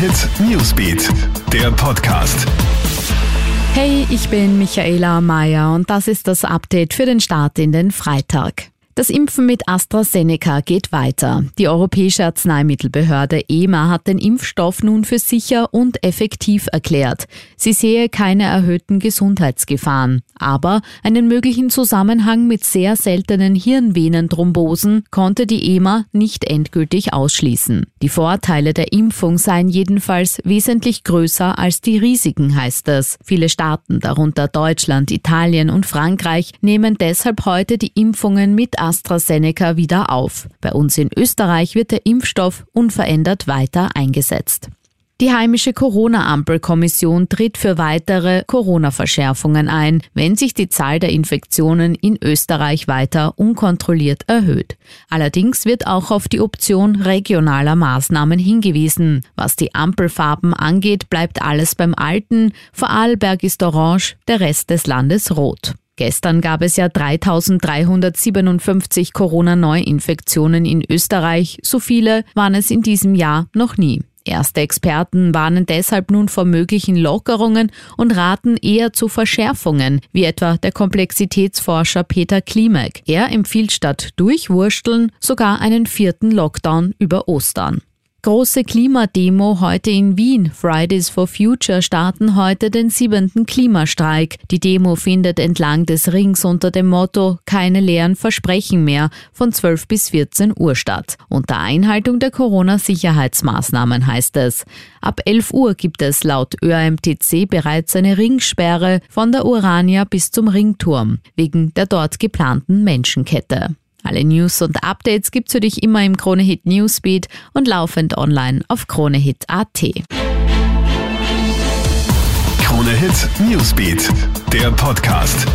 Hit Newsbeat, der Podcast. Hey, ich bin Michaela Mayer und das ist das Update für den Start in den Freitag. Das Impfen mit AstraZeneca geht weiter. Die Europäische Arzneimittelbehörde EMA hat den Impfstoff nun für sicher und effektiv erklärt. Sie sehe keine erhöhten Gesundheitsgefahren. Aber einen möglichen Zusammenhang mit sehr seltenen Hirnvenenthrombosen konnte die EMA nicht endgültig ausschließen. Die Vorteile der Impfung seien jedenfalls wesentlich größer als die Risiken, heißt es. Viele Staaten, darunter Deutschland, Italien und Frankreich, nehmen deshalb heute die Impfungen mit AstraZeneca wieder auf. Bei uns in Österreich wird der Impfstoff unverändert weiter eingesetzt. Die heimische Corona-Ampelkommission tritt für weitere Corona-Verschärfungen ein, wenn sich die Zahl der Infektionen in Österreich weiter unkontrolliert erhöht. Allerdings wird auch auf die Option regionaler Maßnahmen hingewiesen. Was die Ampelfarben angeht, bleibt alles beim Alten. Vorarlberg ist orange, der Rest des Landes rot. Gestern gab es ja 3357 Corona-Neuinfektionen in Österreich. So viele waren es in diesem Jahr noch nie. Erste Experten warnen deshalb nun vor möglichen Lockerungen und raten eher zu Verschärfungen, wie etwa der Komplexitätsforscher Peter Klimek. Er empfiehlt statt Durchwursteln sogar einen vierten Lockdown über Ostern. Große Klimademo heute in Wien. Fridays for Future starten heute den siebenten Klimastreik. Die Demo findet entlang des Rings unter dem Motto Keine leeren Versprechen mehr von 12 bis 14 Uhr statt. Unter Einhaltung der Corona-Sicherheitsmaßnahmen heißt es. Ab 11 Uhr gibt es laut ÖAMTC bereits eine Ringsperre von der Urania bis zum Ringturm wegen der dort geplanten Menschenkette. Alle News und Updates gibt's für dich immer im Kronehit Newsbeat und laufend online auf kronehit.at. Kronehit Newsbeat, der Podcast.